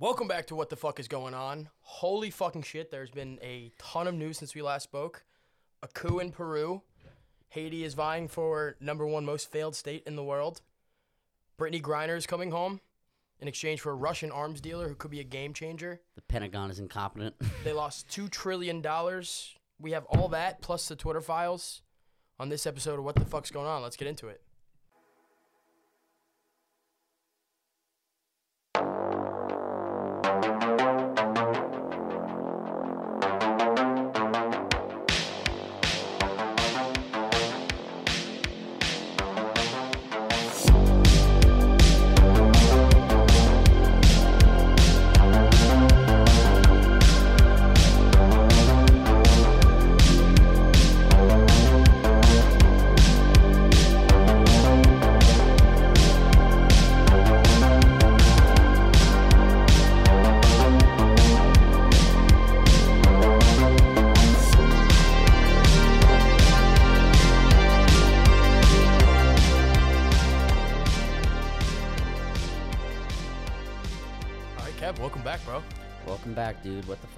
Welcome back to What the Fuck is Going On. Holy fucking shit, there's been a ton of news since we last spoke. A coup in Peru. Haiti is vying for number one most failed state in the world. Brittney Griner is coming home in exchange for a Russian arms dealer who could be a game changer. The Pentagon is incompetent. They lost $2 trillion. We have all that plus the Twitter files on this episode of What the Fuck's Going On. Let's get into it.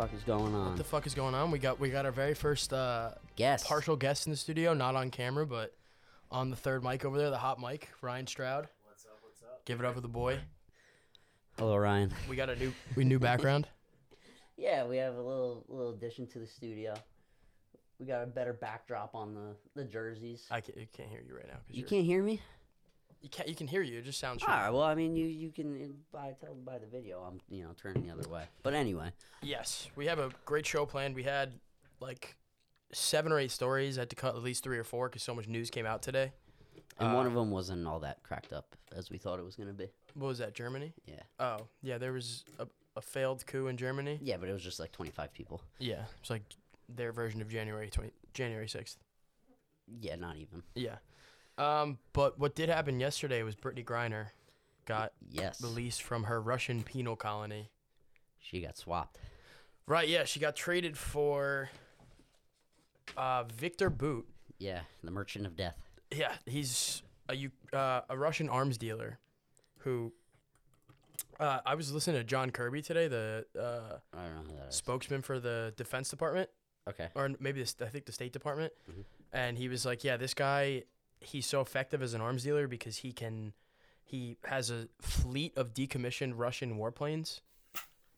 Fuck is going on? What the fuck is going on? We got we got our very first uh, Guess. partial guest in the studio, not on camera, but on the third mic over there, the hot mic, Ryan Stroud. What's up? What's up? Give it up for the boy. Hello, Ryan. We got a new we new background. Yeah, we have a little little addition to the studio. We got a better backdrop on the the jerseys. I can't, I can't hear you right now. 'cause You you're- can't hear me. You can't. You can hear you. It just sounds. All right. Well, I mean, you you can by tell by the video. I'm you know turning the other way. But anyway, Yes, we have a great show planned. We had like seven or eight stories. I had to cut at least three or four because so much news came out today. and one Uh, of them wasn't all that cracked up as we thought it was gonna be. What was that? Germany? Yeah. Oh, yeah. There was a, a failed coup in Germany. Yeah, but it was just like 25 people. Yeah, it's like their version of January twenty January sixth. Yeah, not even. Yeah. Um, but what did happen yesterday was Brittney Griner got Yes. released from her Russian penal colony. She got swapped. Right, yeah, she got traded for uh, Viktor Bout. Yeah, the Merchant of Death. Yeah, he's a uh, a Russian arms dealer who uh, I was listening to John Kirby today, the uh, I don't know who that is. spokesman for the Defense Department, Okay. or maybe the, I think the State Department, Mhm. and he was like, "Yeah, this guy, he's so effective as an arms dealer because he can, he has a fleet of decommissioned Russian warplanes.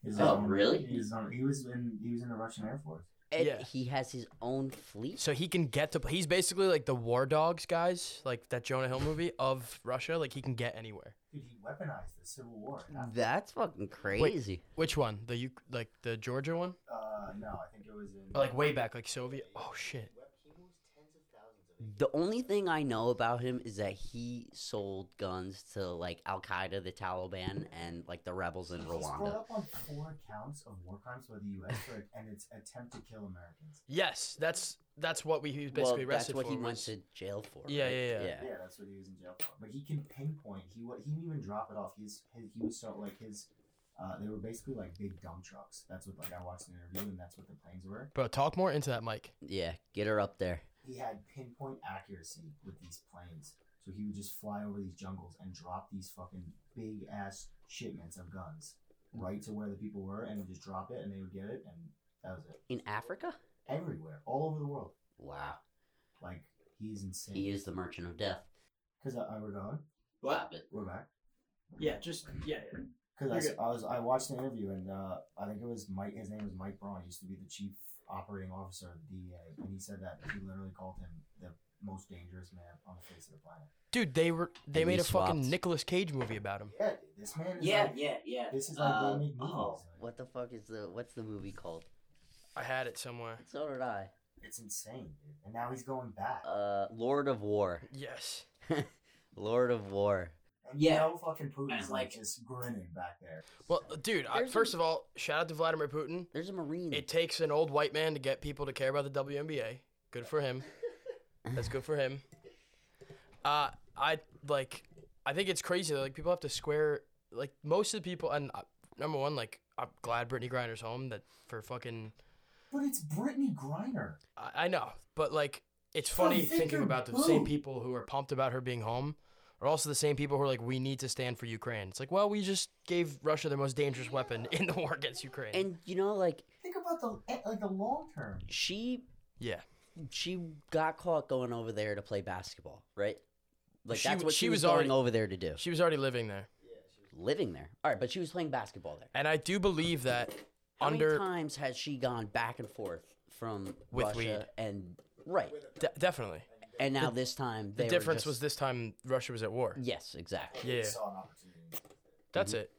He's Oh, on- really? He's on, he was in he was in the Russian Air Force. And Yeah. he has his own fleet. So he can get to. He's basically like the War Dogs guys, like that Jonah Hill movie of Russia. Like he can get anywhere. Dude, he weaponized the Civil War. That's fucking crazy. Which one? The U- like the Georgia one? Uh, no, I think it was in. Or, like way back, like Soviet. Oh shit. The only thing I know about him is that he sold guns to like Al Qaeda, the Taliban, and like the rebels in He's brought Rwanda. up on four counts of war crimes by the U.S. for, and its attempt to kill Americans. Yes, that's that's what we he was Well, basically that's what for. he went was- to jail for. Yeah, right? yeah, yeah. yeah. Yeah, that's what he was in jail for. But he can pinpoint. He wa- he didn't even drop it off. He's his, he was so like his. Uh, they were basically like big dump trucks. That's what like I watched an interview, and that's what the planes were. Bro, talk more into that mic. Yeah, get her up there. He had pinpoint accuracy with these planes. So he would just fly over these jungles and drop these fucking big ass shipments of guns right to where the people were and just drop it and they would get it and that was it. In Africa? Everywhere, all over the world. Wow. Like he's insane. He is the Merchant of Death. Because I, I we're going. What? We're back. Yeah, just yeah. Because I, You're s- I was I watched the interview and uh, I think it was Mike. His name was Mike Braun. He used to be the chief operating officer of the DEA, and he said that he literally called him the most dangerous man on the face of the planet. Dude, they were they And made he a fucking swapped. Nicolas Cage movie about him. Yeah, dude, this man. Is Yeah, like, yeah, yeah. This is like Uh, they make movies. oh, like- what the fuck is the what's the movie called? I had it somewhere. So did I. It's insane, dude. And now he's going back. Uh, Lord of War. Yes. Lord of War. And yeah. you know fucking Putin's And, like like- just grinning back there. Well, dude, I, There's a- first of all, shout out to Vladimir Putin. There's a Marine. It takes an old white man to get people to care about the WNBA. Good for him. That's good for him. Uh, I like. I think it's crazy. That, like people have to square. Like most of the people, and uh, number one, like I'm glad Brittney Griner's home. That for fucking. But it's Brittney Griner. I, I know, but like it's funny thinking about the same people who are pumped about her being home are also the same people who are like, we need to stand for Ukraine. It's like, well, we just gave Russia the most dangerous weapon in the war against Ukraine. And you know, like Think about the eh, like the long term. she yeah, she got caught going over there to play basketball, right? Like She that's what she she, was, was going already- over there to do. she was already living there, Living there. All right, but she was playing basketball there. and I do believe that How under many times has she gone back and forth from With Russia weed. and right? de- definitely And now this time the they were difference just- was this time Russia was at war. Yes, exactly. They Yeah. saw an opportunity. That's Mm-hmm. it.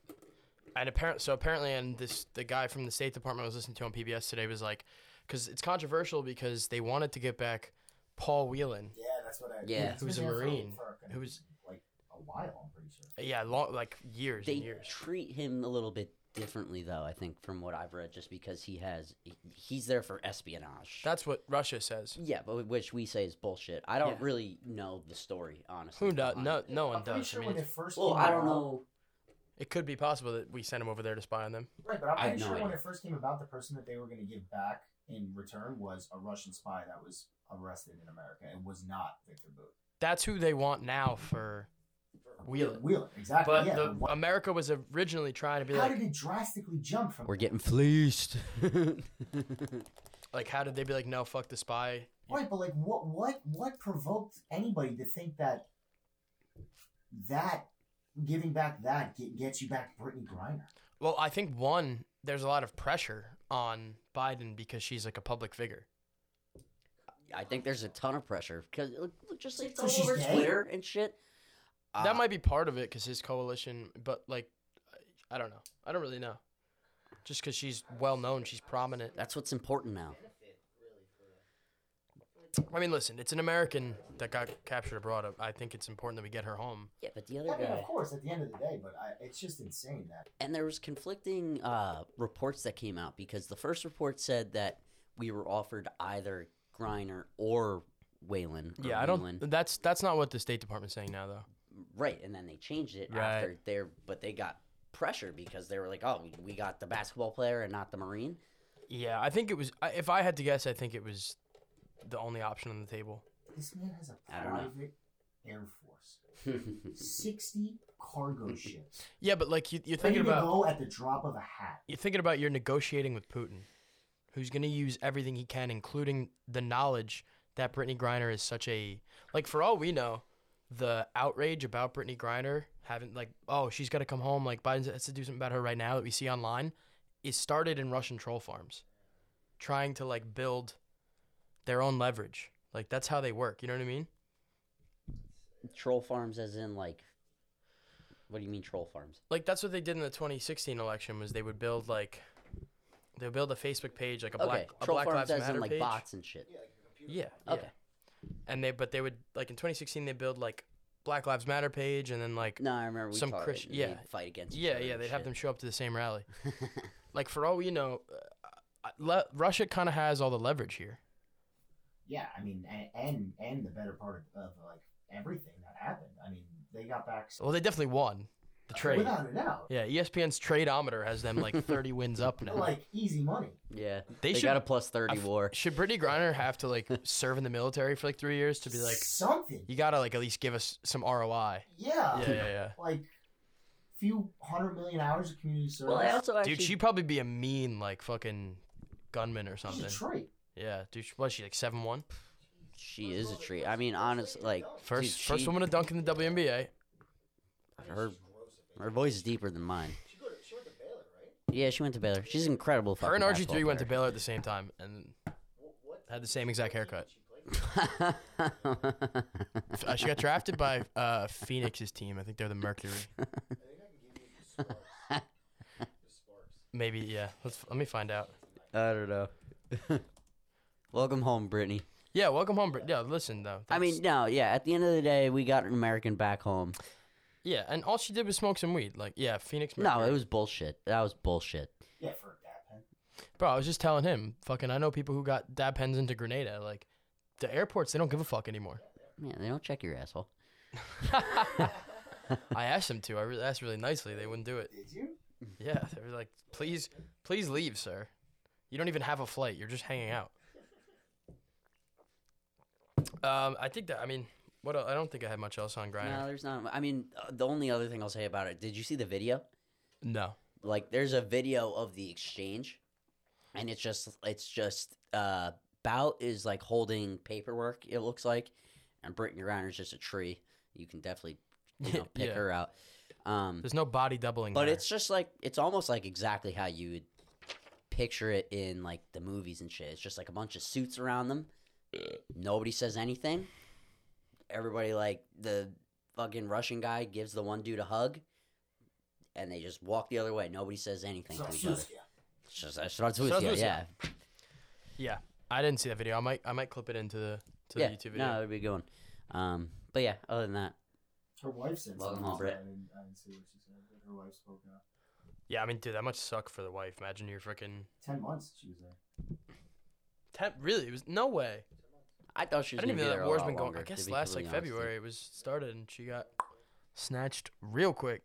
And apparent so apparently, and this the guy from the State Department I was listening to on PBS today was like, because it's controversial because they wanted to get back Paul Whelan, Yeah, that's what I. Yeah. he's Who's been a Marine, for who was- like a while. I'm pretty sure. yeah, long like years They and years. treat him a little bit differently, though. I think from what I've read, just because he has he's there for espionage. That's what Russia says. yeah, but which we say is bullshit. I don't Yeah. really know the story, honestly. Who does? No, no one I'm pretty does. sure I when mean, it first. Well, I don't know. it could be possible that we sent him over there to spy on them. Right, but I'm I have pretty no sure when it first came about, the person that they were going to give back in return was a Russian spy that was arrested in America. It was not Viktor Bout. That's who they want now for Whelan. Wheeler, exactly. But yeah. the, but America was originally trying to be how like, How did it drastically jump from? We're getting fleeced. like, how did they be like, no, fuck the spy? Right, but like, what, what, what provoked anybody to think that that giving back that get, gets you back Brittney Griner? Well, I think one, there's a lot of pressure on Biden because she's like a public figure. I think there's a ton of pressure because look, look, just like it's So all she's over gay? Twitter and shit. That Uh, might be part of it because his coalition, but like, I I don't know. I don't really know. Just because she's well known, she's prominent. That's what's important now. I mean, listen, it's an American that got captured abroad. I think it's important that we get her home. Yeah, but the other I mean, of course, at the end of the day, but I, it's just insane that and there was conflicting uh, reports that came out because the first report said that we were offered either Griner or Whelan. or Yeah, I don't. Whelan. That's that's not what the State Department's saying now, though. Right, and then they changed it Right. after there, but they got pressure because they were like, "Oh, we, we got the basketball player and not the Marine." Yeah, I think it was. If I had to guess, I think it was the only option on the table. this man has a I private air force, sixty cargo ships, Yeah, but like you, you're thinking about go at the drop of a hat. you're thinking about you're negotiating with Putin, who's going to use everything he can, including the knowledge that Brittney Griner is such a like. For all we know, the outrage about Brittney Griner having like, oh, she's got to come home. Like Biden has to do something about her right now that we see online, is started in Russian troll farms, trying to like build their own leverage. Like that's how they work. You know what I mean? troll farms, as in like, what do you mean troll farms? like that's what they did in the 2016 election was they would build like they would build a Facebook page like a black okay, a troll Black farms Lives as Matter in like page. bots and shit. Yeah, yeah. Okay. And they but they would like in 2016 they build like Black Lives Matter page and then like No, I remember Some. Christian- yeah. fight against. each yeah other yeah they'd have them show up to the same rally. like for all we know, uh, le- Russia kind of has all the leverage here. Yeah, I mean, and and, and the better part of, of like everything that happened. I mean, they got back Well, they definitely won the trade. without a doubt. Yeah, ESPN's tradeometer has them like 30 wins up now. Like easy money. Yeah, They they, should- got a plus thirty I f- war. Should Brittney Griner have to like serve in the military for like three years to be like, something. you gotta like at least give us some ROI? Yeah. Yeah, yeah, yeah. Like few hundred million hours of community service. Well, I also actually. Dude, she'd probably be a mean like fucking gunman or something. She's a trait. Yeah, dude. Was she like seven one? she is a treat. I mean, honestly, like First, dude, first she- woman to dunk in the WNBA. Her, her voice is deeper than mine. She, go to, she went to Baylor, right? Yeah, she went to Baylor. She's an incredible. Her and RG three basketball went to Baylor at the same time and had the same exact haircut. player. Uh, she got drafted by uh, Phoenix's team. I think they're the Mercury. Maybe yeah. Let's let me find out. I don't know. Welcome home, Brittney. Yeah, welcome home. Brit- Yeah, listen though. I mean, no, yeah. At the end of the day, we got an American back home. Yeah, and all she did was smoke some weed. Like, yeah, Phoenix. No, it was bullshit. That was bullshit. Yeah, for a dab pen. Bro, I was just telling him. Fucking, I know people who got dab pens into Grenada. Like, the airports, they don't give a fuck anymore. Yeah, they don't check your asshole. I asked them to. I really asked really nicely. They wouldn't do it. Did you? Yeah, they were like, please, please leave, sir. You don't even have a flight. You're just hanging out. Um, I think that. I mean, What? el- I don't think I had much else on Griner. No, there's not. I mean, uh, the only other thing I'll say about it. Did you see the video? No. Like, there's a video of the exchange, and it's just it's just uh, Bout is like holding paperwork. It looks like, and Brittney Griner's just a tree. You can definitely you know, pick Yeah. her out. Um, There's no body doubling. but there. it's just like it's almost like exactly how you would picture it in like the movies and shit. It's just like a bunch of suits around them. Nobody says anything. Everybody like the fucking Russian guy gives the one dude a hug, and they just walk the other way. Nobody says anything to each other. It's just that starts with you, yeah, yeah. I didn't see that video. I might I might clip it into the to yeah. the YouTube video. No, it'd be good. Um, but yeah, other than that, Her wife said Welcome something. home, Britt. I didn't, I didn't see what she said, but her wife spoke out. Yeah, I mean, dude, that must suck for the wife. Imagine you're freaking Ten months she was there. ten. Really? It was no way. I thought she I was didn't even know that war's lot been going. longer, I guess last like completely honest with you. February it was started, and she got snatched real quick.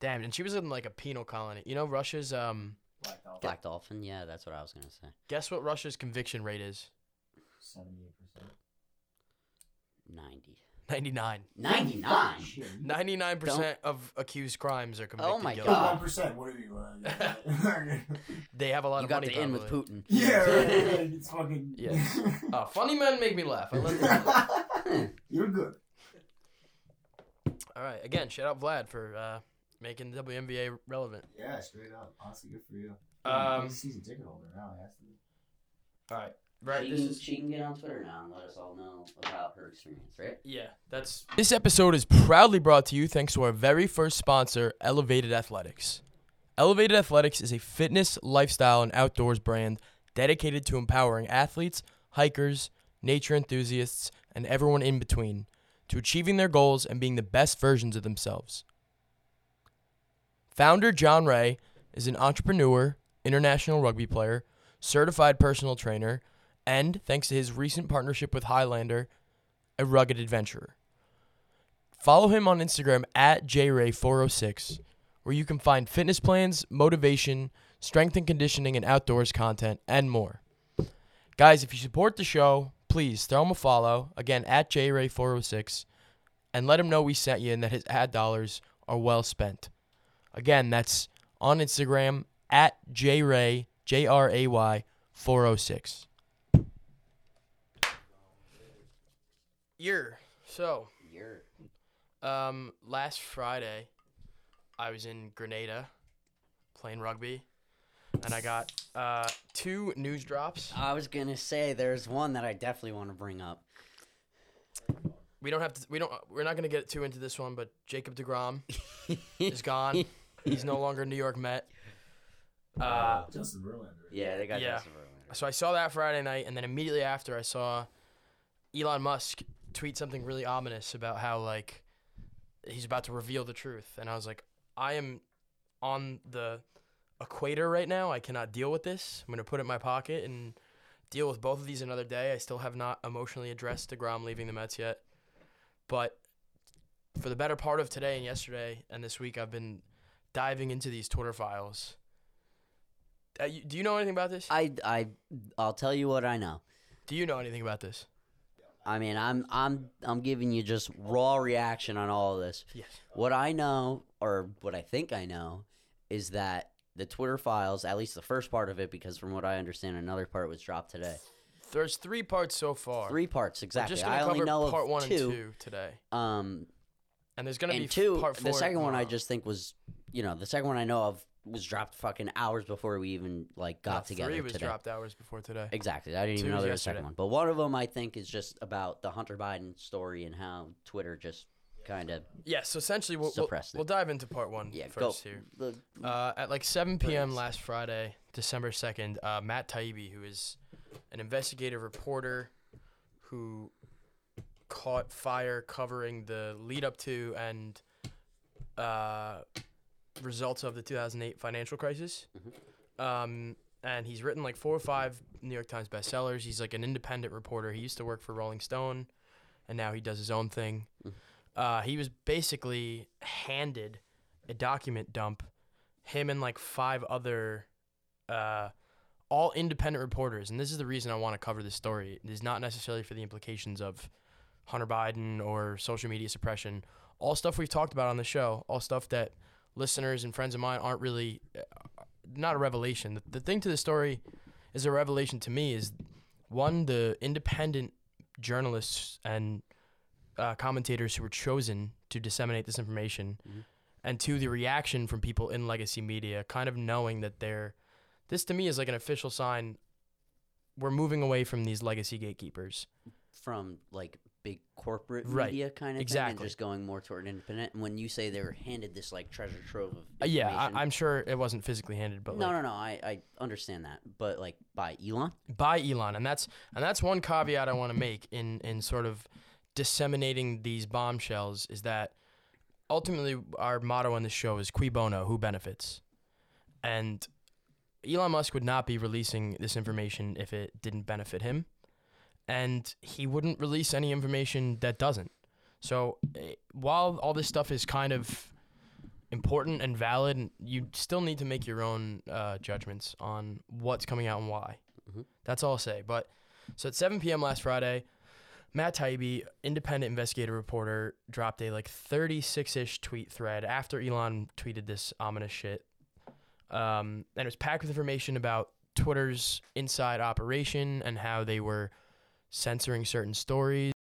Damn, and she was in like a penal colony. You know, Russia's um. Black Dolphin. Black Dolphin, yeah, that's what I was gonna say. Guess what Russia's conviction rate is? Seventy-eight percent. 90. 99. 99? Shit. 99% of accused crimes are convicted Oh my guilty. God. One percent. What are you? Uh, They have a lot You of got money. the in with probably. Putin. yeah, right, right, it's fucking. Yes. Uh, funny men make me laugh. I love them. You're good. All right. Again, shout out Vlad for uh, making the WNBA relevant. Yeah, straight up. Honestly, good for you. Um, He's a season ticket holder now. He has to be. All right. Right. she, This can, is she can get on Twitter now and let us all know about her experience, right? Yeah, that's. This episode is proudly brought to you thanks to our very first sponsor, Elevated Athletics. Elevated Athletics is a fitness, lifestyle, and outdoors brand dedicated to empowering athletes, hikers, nature enthusiasts, and everyone in between to achieving their goals and being the best versions of themselves. Founder John Ray is an entrepreneur, international rugby player, certified personal trainer, and, thanks to his recent partnership with Highlander, a rugged adventurer. Follow him on Instagram at jray406, where you can find fitness plans, motivation, strength and conditioning, and outdoors content, and more. Guys, if you support the show, please throw him a follow, again, at jray406, and let him know we sent you and that his ad dollars are well spent. Again, that's on Instagram at jray, J-R-A-Y, 406. Year. So, You're um, last Friday, I was in Grenada playing rugby, and I got uh, two news drops. I was gonna say there's one that I definitely want to bring up. We don't have to. We don't. We're not gonna get too into this one, but Jacob deGrom is gone. He's no longer New York Met. Uh, Justin Verlander. yeah, they got Yeah. Justin Verlander. so I saw that Friday night, and then immediately after, I saw Elon Musk tweet something really ominous about how like he's about to reveal the truth, and I was like, I am on the equator right now. I cannot deal with this. I'm gonna put it in my pocket and deal with both of these another day. I still have not emotionally addressed deGrom leaving the Mets yet, but for the better part of today and yesterday and this week, I've been diving into these Twitter files. Uh, you, do you know anything about this? I I I'll tell you what I know. Do you know anything about this? I mean, I'm I'm I'm giving you just raw reaction on all of this. Yes. What I know, or what I think I know, is that the Twitter files, at least the first part of it, because from what I understand, another part was dropped today. There's three parts so far. Three parts exactly. I only know part of one two. and two today, Um, and there's gonna be and f- two. part four. The second one I just think was, you know, the second one I know of was dropped fucking hours before we even like got No, together Three was today. dropped hours before today. Exactly. I didn't Two even know there was a second one. But one of them I think is just about the Hunter Biden story and how Twitter just kind of Yeah. So essentially, we'll, we'll, Suppressed it. we'll dive into part one yeah first go. here. The, Uh, at like 7 p.m. Thanks. last Friday, December 2nd, uh, Matt Taibbi, who is an investigative reporter who caught fire covering the lead up to and uh, results of the 2008 financial crisis. Um, and he's written like four or five New York Times bestsellers. He's like an independent reporter. He used to work for Rolling Stone, and now he does his own thing. Uh, he was basically handed a document dump. Him and like five other, uh, all independent reporters, and this is the reason I want to cover this story. It is not necessarily for the implications of Hunter Biden or social media suppression. All stuff we've talked about on the show. All stuff that listeners and friends of mine aren't really uh, not a revelation. The, the thing to the story is a revelation to me is one the independent journalists and uh, commentators who were chosen to disseminate this information, Mhm. and two the reaction from people in legacy media, kind of knowing that they're. This to me is like an official sign. We're moving away from these legacy gatekeepers. from like big corporate Right. media kind of thing Exactly. and just going more toward independent. And when you say they were handed this like treasure trove of Uh, yeah, I, I'm sure it wasn't physically handed, but no, like, no, no. I, I understand that, but like by Elon, by Elon, and that's and that's one caveat I want to make in in sort of disseminating these bombshells is that ultimately our motto on this show is cui bono, who benefits, and Elon Musk would not be releasing this information if it didn't benefit him, and he wouldn't release any information that doesn't. So eh, while all this stuff is kind of important and valid, you still need to make your own uh, judgments on what's coming out and why. Mhm. That's all I'll say. But so at 7 p.m. last Friday, Matt Taibbi, independent investigative reporter, dropped a like 36-ish tweet thread after Elon tweeted this ominous shit. Um, and it was packed with information about Twitter's inside operation and how they were censoring certain stories.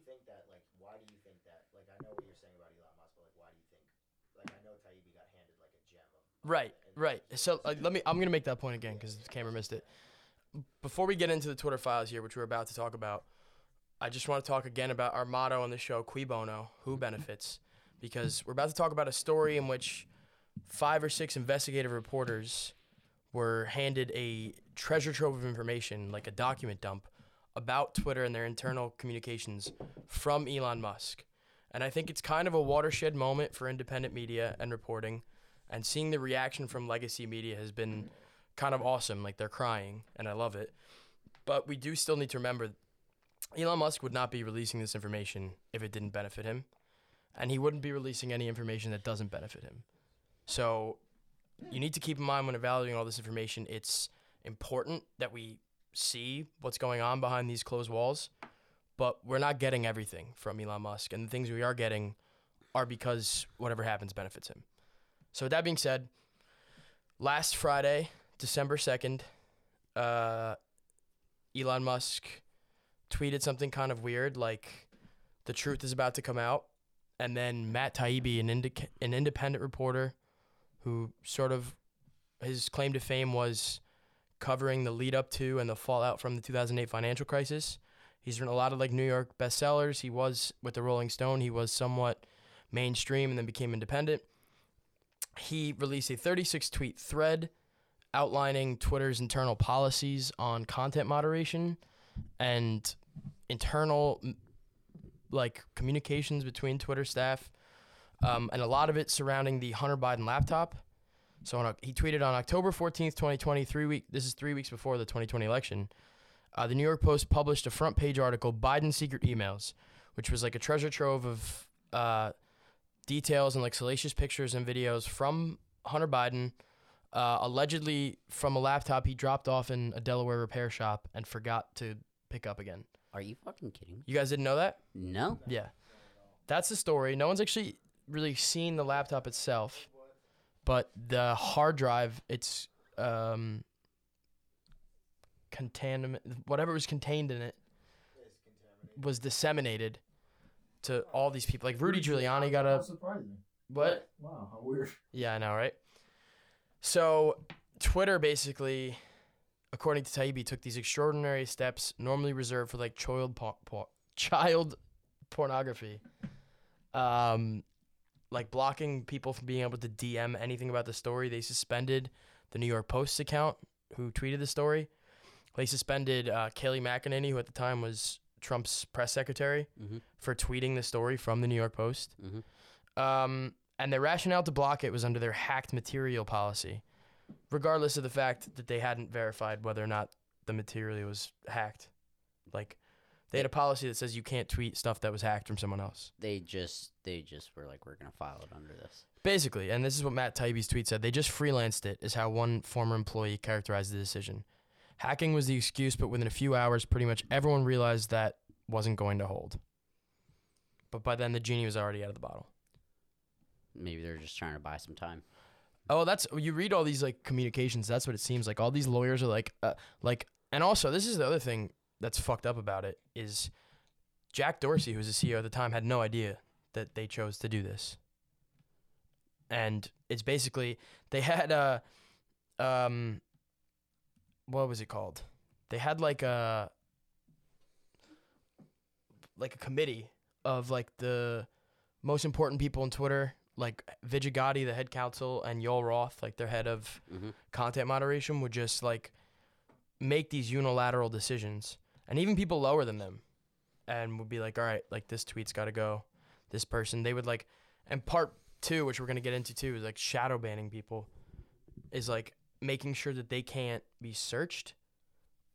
You think that like? Why do you think that? Like, I know what you're saying about Elon Musk, but like, why do you think? Like, I know Taibbi got handed like a gem of. Right, right. So uh, let me. I'm gonna make that point again because the camera missed it. Before we get into the Twitter files here, which we're about to talk about, I just want to talk again about our motto on the show: "Cui bono," who benefits, because we're about to talk about a story in which five or six investigative reporters were handed a treasure trove of information, like a document dump, about Twitter and their internal communications from Elon Musk. And I think it's kind of a watershed moment for independent media and reporting. And seeing the reaction from legacy media has been kind of awesome. Like they're crying, and I love it. But we do still need to remember Elon Musk would not be releasing this information if it didn't benefit him, and he wouldn't be releasing any information that doesn't benefit him. So, you need to keep in mind when evaluating all this information, it's important that we see what's going on behind these closed walls, but we're not getting everything from Elon Musk, and the things we are getting are because whatever happens benefits him. So, with that being said, last Friday, December 2nd, uh, Elon Musk tweeted something kind of weird, like the truth is about to come out. And then Matt Taibbi, an, indica- an independent reporter who sort of his claim to fame was covering the lead up to and the fallout from the 2008 financial crisis. He's written a lot of like New York bestsellers. He was with the Rolling Stone. He was somewhat mainstream and then became independent. He released a 36 tweet thread outlining Twitter's internal policies on content moderation and internal like communications between Twitter staff, um, and a lot of it surrounding the Hunter Biden laptop. So on, he tweeted on October 14th, 2020, three week. This is three weeks before the 2020 election. Uh, the New York Post published a front page article, Biden secret emails, which was like a treasure trove of uh, details and like salacious pictures and videos from Hunter Biden, uh, allegedly from a laptop he dropped off in a Delaware repair shop and forgot to pick up again. Are you fucking kidding me? You guys didn't know that? No. Yeah. That's the story. No one's actually really seen the laptop itself, but the hard drive, it's um contaminant whatever was contained in it was disseminated to all these people. Like Rudy Giuliani got a surprising. what? Wow, how weird. Yeah, I know, right? So Twitter basically, according to Taibbi, took these extraordinary steps normally reserved for like child por- por- child pornography, um, like blocking people from being able to DM anything about the story. They suspended the New York Post's account who tweeted the story. They suspended uh, Kayleigh McEnany, who at the time was Trump's press secretary, Mm-hmm. for tweeting the story from the New York Post. Mhm. Um, and their rationale to block it was under their hacked material policy, regardless of the fact that they hadn't verified whether or not the material was hacked. Like, they had a policy that says you can't tweet stuff that was hacked from someone else. They just they just were like, we're gonna file it under this. Basically, and this is what Matt Taibbi's tweet said. They just freelanced it, is how one former employee characterized the decision. Hacking was the excuse, but within a few hours, pretty much everyone realized that wasn't going to hold. But by then, the genie was already out of the bottle. Maybe they're just trying to buy some time. Oh, that's you read all these like communications. That's what it seems like. All these lawyers are like, uh, like, and also this is the other thing that's fucked up about it is Jack Dorsey, who was the CEO at the time, had no idea that they chose to do this. And it's basically they had a, um, what was it called? They had like a, like a committee of like the most important people on Twitter, like Vijaya Gadde, the head counsel, and Yoel Roth, like their head of Mm-hmm. content moderation, would just like make these unilateral decisions, and even people lower than them, and would be like, all right, like this tweet's got to go, this person. They would like, and part two, which we're gonna get into too, is like shadow banning people, is like making sure that they can't be searched,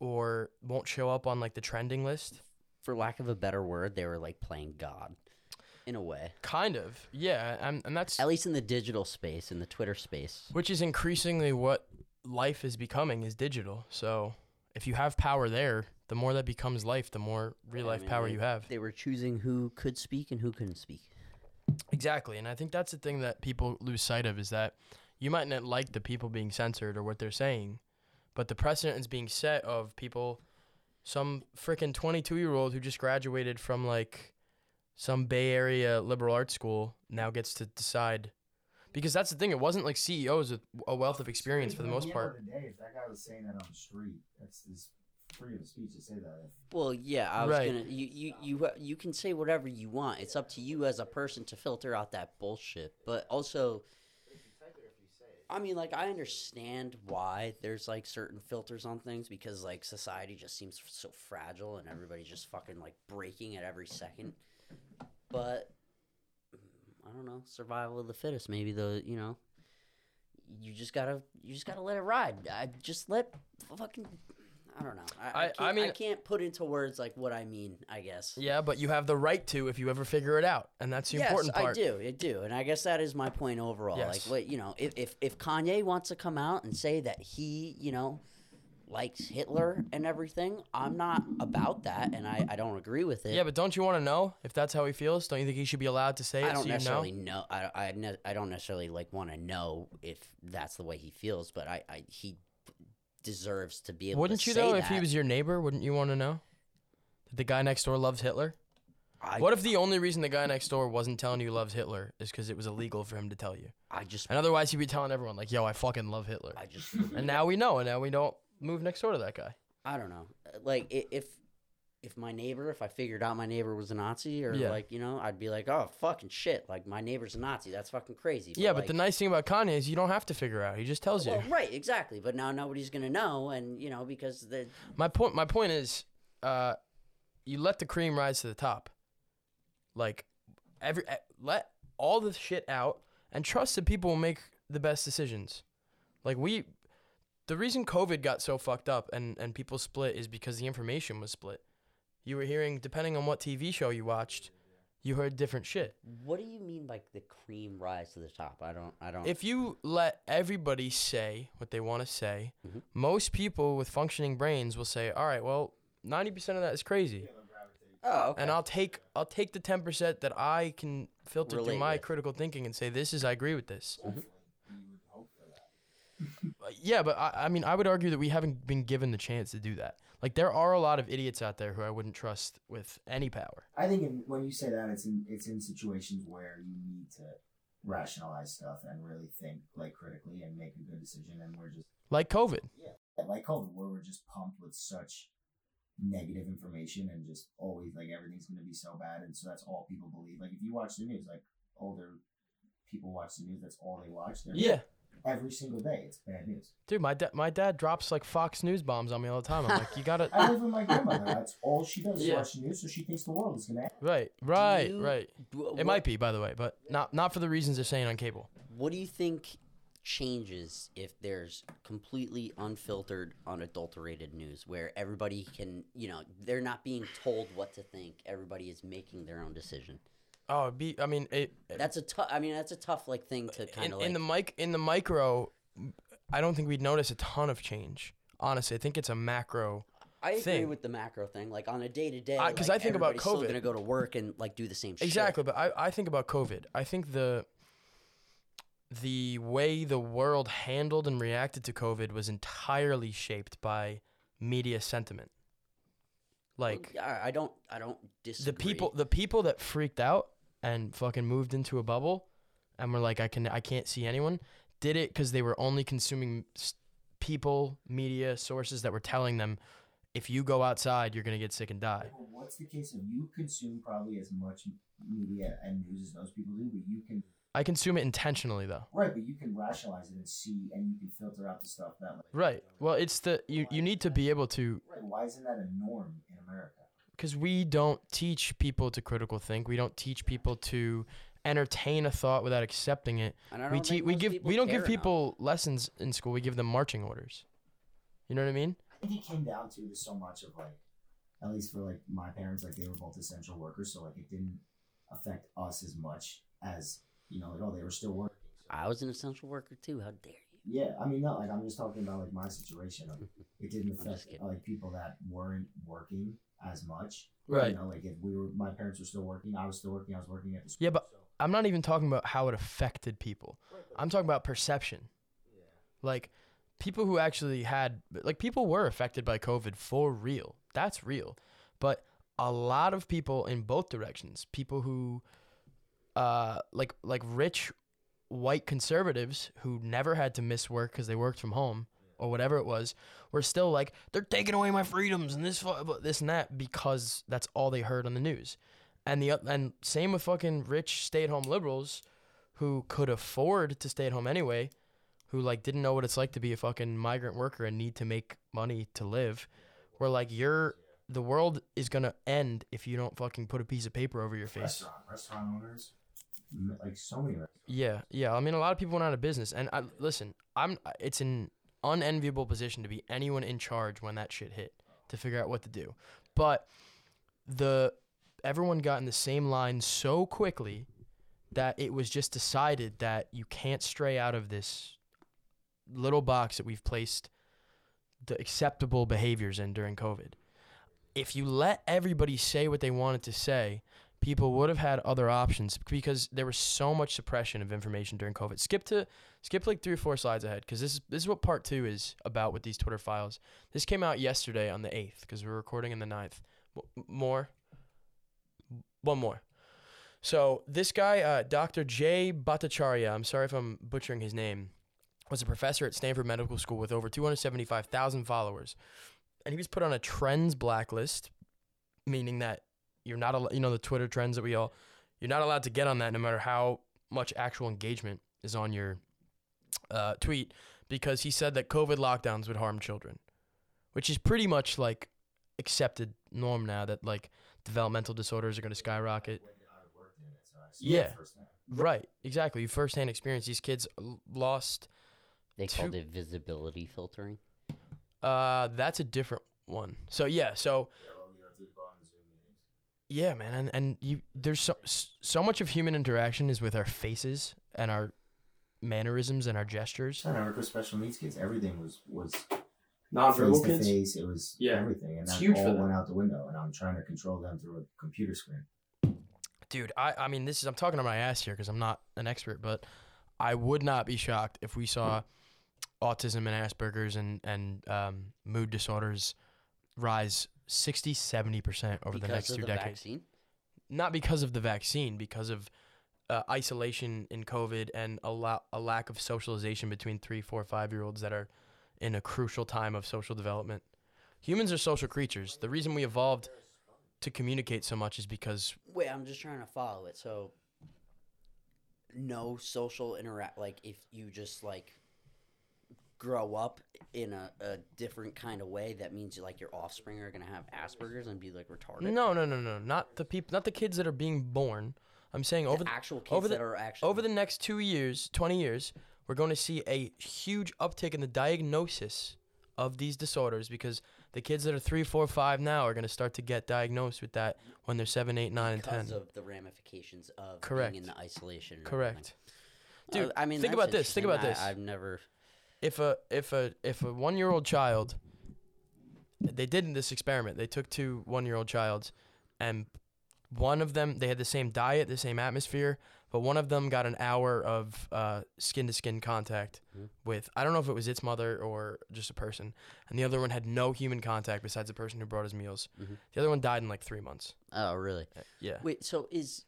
or won't show up on like the trending list. For lack of a better word, they were like playing God, in a way. Kind of, yeah, and, and that's At least in the digital space, in the Twitter space. which is increasingly what life is becoming is digital. So if you have power there, the more that becomes life, the more real Yeah, life man, power they- you have. They were choosing who could speak and who couldn't speak. Exactly, and I think that's the thing that people lose sight of is that you might not like the people being censored or what they're saying, but the precedent is being set of people, some freaking 22 year old who just graduated from like some Bay Area liberal arts school now gets to decide. Because that's the thing, it wasn't like CEOs with a wealth of experience for the most part. the day, if that guy was saying that on the street, that's his freedom of speech to say that. Well, yeah, I was Right. gonna. You, you, you, you can say whatever you want. It's up to you as a person to filter out that bullshit. But also, I mean, like, I understand why there's like certain filters on things because like society just seems so fragile and everybody's just fucking like breaking at every second. But I don't know, survival of the fittest. Maybe the you know, you just gotta you just gotta let it ride. I just let fucking I don't know. I, I- I, I can't, I mean- can't put into words like what I mean. I guess. Yeah, but you have the right to if you ever figure it out, and that's the yes, important part. I do. I do, and I guess that is my point overall. Yes. Like, what you know, if, if if Kanye wants to come out and say that he, you know, likes Hitler and everything, I'm not about that, and I, I don't agree with it. Yeah, but don't you want to know if that's how he feels? Don't you think he should be allowed to say it I don't so you know? necessarily know. I I, ne- I don't necessarily like want to know if that's the way he feels, but I, I he deserves to be able. Wouldn't to you though if he was your neighbor? Wouldn't you want to know that the guy next door loves Hitler? I, What if the only reason the guy next door wasn't telling you he loves Hitler is because it was illegal for him to tell you, I just and otherwise he'd be telling everyone like, "Yo, I fucking love Hitler," I just and now we know, and now we don't move next door to that guy. I don't know. Like if if my neighbor, if I figured out my neighbor was a Nazi, or Yeah. like you know, I'd be like, oh fucking shit, like my neighbor's a Nazi. That's fucking crazy. yeah, but like, the nice thing about Kanye is you don't have to figure out; he just tells well, you. right, exactly. But now nobody's gonna know, and you know because the My point. My point is, uh, you let the cream rise to the top. Like, every let all the shit out and trust that people will make the best decisions. Like we, the reason COVID got so fucked up and and people split is because the information was split. You were hearing, depending on what TV show you watched, you heard different shit. what do you mean by the cream rise to the top? I don't. I don't. If you let everybody say what they want to say, Mhm. most people with functioning brains will say, "All right, well, ninety percent of that is crazy." oh, okay. and I'll take I'll take the ten percent that I can filter Relate through my with. critical thinking and say this is I agree with this. Hopefully, you would hope for that. Uh, Yeah, but I, I mean I would argue that we haven't been given the chance to do that. Like there are a lot of idiots out there who I wouldn't trust with any power. I think in, when you say that, it's in it's in situations where you need to rationalize stuff and really think like critically and make a good decision. And we're just Like COVID. yeah, like COVID, where we're just pumped with such negative information and just always like everything's going to be so bad, and so that's all people believe. Like if you watch the news, like older people watch the news, that's all they watch. They're Yeah. Every single day, it's bad news. Dude, my dad my dad drops like Fox News bombs on me all the time. I'm like, you gotta I live with my grandmother. That's all she does is Yeah. watch the news, so she thinks the world is going to end. Right, right, you- right. Wh- It might be, by the way, but not not for the reasons they're saying on cable. What do you think changes if there's completely unfiltered, unadulterated news where everybody can, you know, they're not being told what to think. Everybody is making their own decision. Oh, it'd be I mean it, That's a tough. I mean, that's a tough like thing to kind in, of like. in the mic in the micro I don't think we'd notice a ton of change. Honestly, I think it's a macro I agree thing. with the macro thing, like on a day to day. 'cause I think about still COVID. gonna go to work and like do the same shit. Exactly, but I, I think about COVID. I think the the way the world handled and reacted to COVID was entirely shaped by media sentiment. Like I, I don't. I don't disagree. the people the people that freaked out and fucking moved into a bubble and were like I can I can't see anyone did it cuz they were only consuming people, media sources that were telling them if you go outside you're going to get sick and die. Well, what's the case of you consume probably as much media and news as those people do, but you can I consume it intentionally though. right, but you can rationalize it and see, and you can filter out the stuff that like Right. Well, it's the you you need to be able to right. Why isn't that a norm in America? Because we don't teach people to critical think. We don't teach people to entertain a thought without accepting it. And I We don't te- we give people we don't care give enough. people lessons in school. We give them marching orders. You know what I mean? I think it came down to so much of like, at least for like my parents, like they were both essential workers, so like it didn't affect us as much as you know, like oh they were still working. So, I was an essential worker too. How dare you? yeah, I mean, not like I'm just talking about like my situation. Like, it didn't affect like people that weren't working as much. Right. You know, like if we were, my parents were still working, I was still working, I was working at the school. Yeah, but- so- I'm not even talking about how it affected people. I'm talking about perception. Yeah. Like people who actually had like people were affected by COVID for real. That's real. But a lot of people in both directions, people who uh like like rich white conservatives who never had to miss work cuz they worked from home or whatever it was, were still like they're taking away my freedoms and this this and that because that's all they heard on the news. And the and same with fucking rich stay-at-home liberals who could afford to stay at home anyway, who like didn't know what it's like to be a fucking migrant worker and need to make money to live. Were like you're the world is gonna end if you don't fucking put a piece of paper over your face. restaurant, restaurant owners, like so many restaurants. Yeah, yeah. I mean, a lot of people went out of business, and I listen. I'm. It's an unenviable position to be anyone in charge when that shit hit to figure out what to do. But the everyone got in the same line so quickly that it was just decided that you can't stray out of this little box that we've placed the acceptable behaviors in during COVID. If you let everybody say what they wanted to say, people would have had other options because there was so much suppression of information during COVID. Skip to skip like three or four slides ahead because this is this is what part two is about with these Twitter files. This came out yesterday on the eighth because we're recording in the 9th. W- more, one more. So this guy, uh, Dr. Jay Bhattacharya, I'm sorry if I'm butchering his name, was a professor at Stanford Medical School with over 275,000 followers, and he was put on a trends blacklist, meaning that you're not, al- you know, the Twitter trends that we all, you're not allowed to get on that no matter how much actual engagement is on your uh, tweet, because he said that COVID lockdowns would harm children, which is pretty much like accepted norm now that like developmental disorders are going to skyrocket. Yeah. Right, exactly. You firsthand experience. These kids l- lost. They Two- called it visibility filtering. Uh, that's a different one. So yeah, so yeah, man, and and you there's so so much of human interaction is with our faces and our mannerisms and our gestures. I remember for special needs kids, everything was was Non-verbal face to kids. face. It was Yeah. everything, and It's that huge all went out the window. And I'm trying to control them through a computer screen. Dude, I I mean this is I'm talking to my ass here because I'm not an expert, but I would not be shocked if we saw autism and Asperger's and and um, mood disorders rise 60 70% over the next of two the decades. vaccine. not because of the vaccine, because of uh, isolation in COVID and a, la- a lack of socialization between three, four, five year olds that are in a crucial time of social development. Humans are social creatures. The reason we evolved to communicate so much is because Wait, I'm just trying to follow it. So, no social interact. Like, if you just like grow up in a, a different kind of way, that means like your offspring are gonna have Asperger's and be like retarded. no, no, no, no, not the people, not the kids that are being born. I'm saying over the, actual kids over the- that are actually over the next two years, 20 years, we're going to see a huge uptick in the diagnosis of these disorders because the kids that are three, four, five now are going to start to get diagnosed with that when they're seven, eight, nine, and because 10. of the ramifications of Correct. being in the isolation. Correct. everything. Dude, Uh, I mean, think about this, think about this. I, I've never. If a if a if a one year old child, they did in this experiment. They took two one year old childs, and one of them they had the same diet, the same atmosphere, but one of them got an hour of skin to skin contact Mhm. with I don't know if it was its mother or just a person, and the other one had no human contact besides the person who brought his meals. Mhm. The other one died in like three months. Oh, really? Yeah. Wait, so is,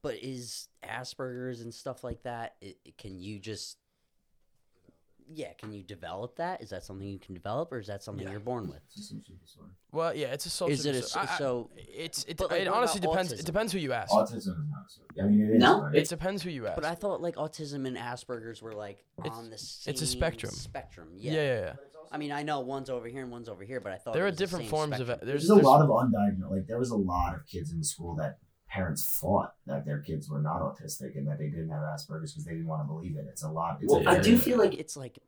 but is Asperger's and stuff like that? i i- can you just, yeah, can you develop that? Is that something you can develop, or is that something Yeah. you're born with? It's a social disorder. Well, yeah, it's a social. Is it a diso- s- I- I- so? It's it, like, it honestly depends. autism? It depends who you ask. Autism is not. So, I mean, it is. No, but It depends who you ask. But I thought like autism and Asperger's were like It's- on the same. it's a spectrum. Spectrum, yeah, yeah. yeah, yeah. I mean, I know one's over here and one's over here, but I thought There it are was the different same forms of spectrum. it. There's, There's, a lot of undiagnosed. Like there was a lot of kids in the school that parents thought that their kids were not autistic and that they didn't have Asperger's because they didn't want to believe it. It's a lot. It's Well, a I do feel like it's like,